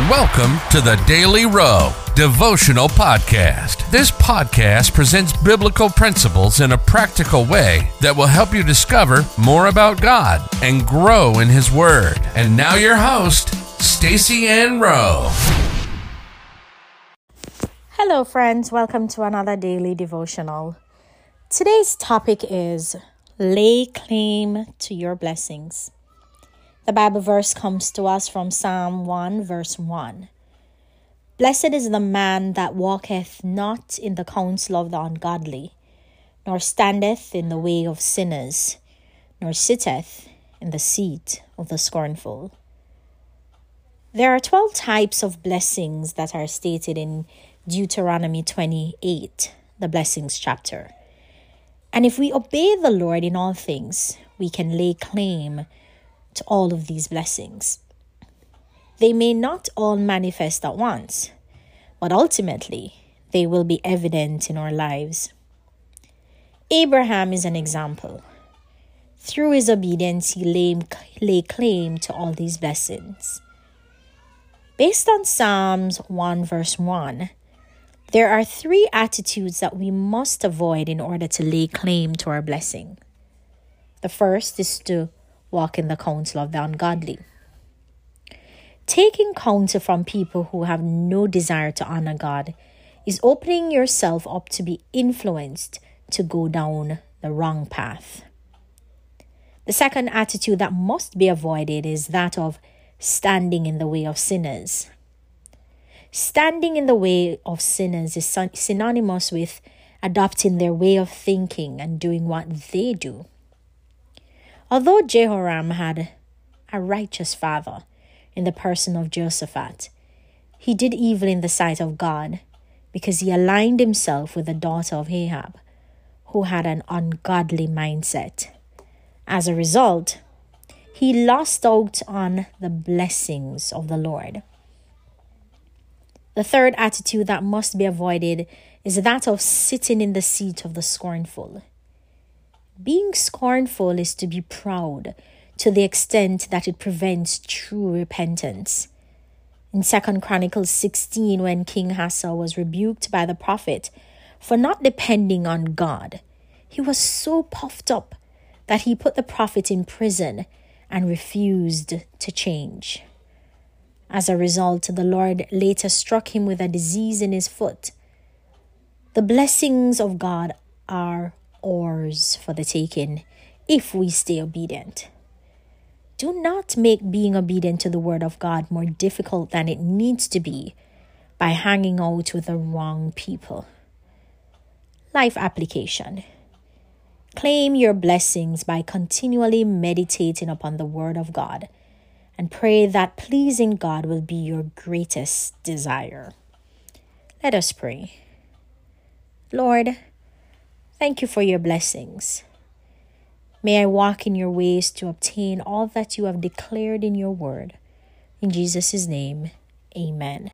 Welcome to the Daily Rowe Devotional Podcast. This podcast presents biblical principles in a practical way that will help you discover more about God and grow in His Word. And now, your host, Stacy Ann Rowe. Hello, friends. Welcome to another daily devotional. Today's topic is lay claim to your blessings. The Bible verse comes to us from Psalm 1, verse 1. Blessed is the man that walketh not in the counsel of the ungodly, nor standeth in the way of sinners, nor sitteth in the seat of the scornful. There are 12 types of blessings that are stated in Deuteronomy 28, the blessings chapter. And if we obey the Lord in all things, we can lay claim to all of these blessings. They may not all manifest at once, but ultimately they will be evident in our lives. Abraham is an example. Through his obedience, he lay, lay claim to all these blessings. Based on Psalms 1, verse 1, there are three attitudes that we must avoid in order to lay claim to our blessing. The first is to walk in the counsel of the ungodly. Taking counsel from people who have no desire to honor God is opening yourself up to be influenced to go down the wrong path. The second attitude that must be avoided is that of standing in the way of sinners. Standing in the way of sinners is synonymous with adopting their way of thinking and doing what they do. Although Jehoram had a righteous father in the person of Jehoshaphat, he did evil in the sight of God because he aligned himself with the daughter of Ahab, who had an ungodly mindset. As a result, he lost out on the blessings of the Lord. The third attitude that must be avoided is that of sitting in the seat of the scornful. Being scornful is to be proud to the extent that it prevents true repentance. In 2 Chronicles 16, when King Asa was rebuked by the prophet for not depending on God, he was so puffed up that he put the prophet in prison and refused to change. As a result, the Lord later struck him with a disease in his foot. The blessings of God are ours for the taking if we stay obedient. Do not make being obedient to the word of God more difficult than it needs to be by hanging out with the wrong people. Life application. Claim your blessings by continually meditating upon the word of God and pray that pleasing God will be your greatest desire. Let us pray. Lord, Thank you for your blessings. May I walk in your ways to obtain all that you have declared in your word. In Jesus' name, amen.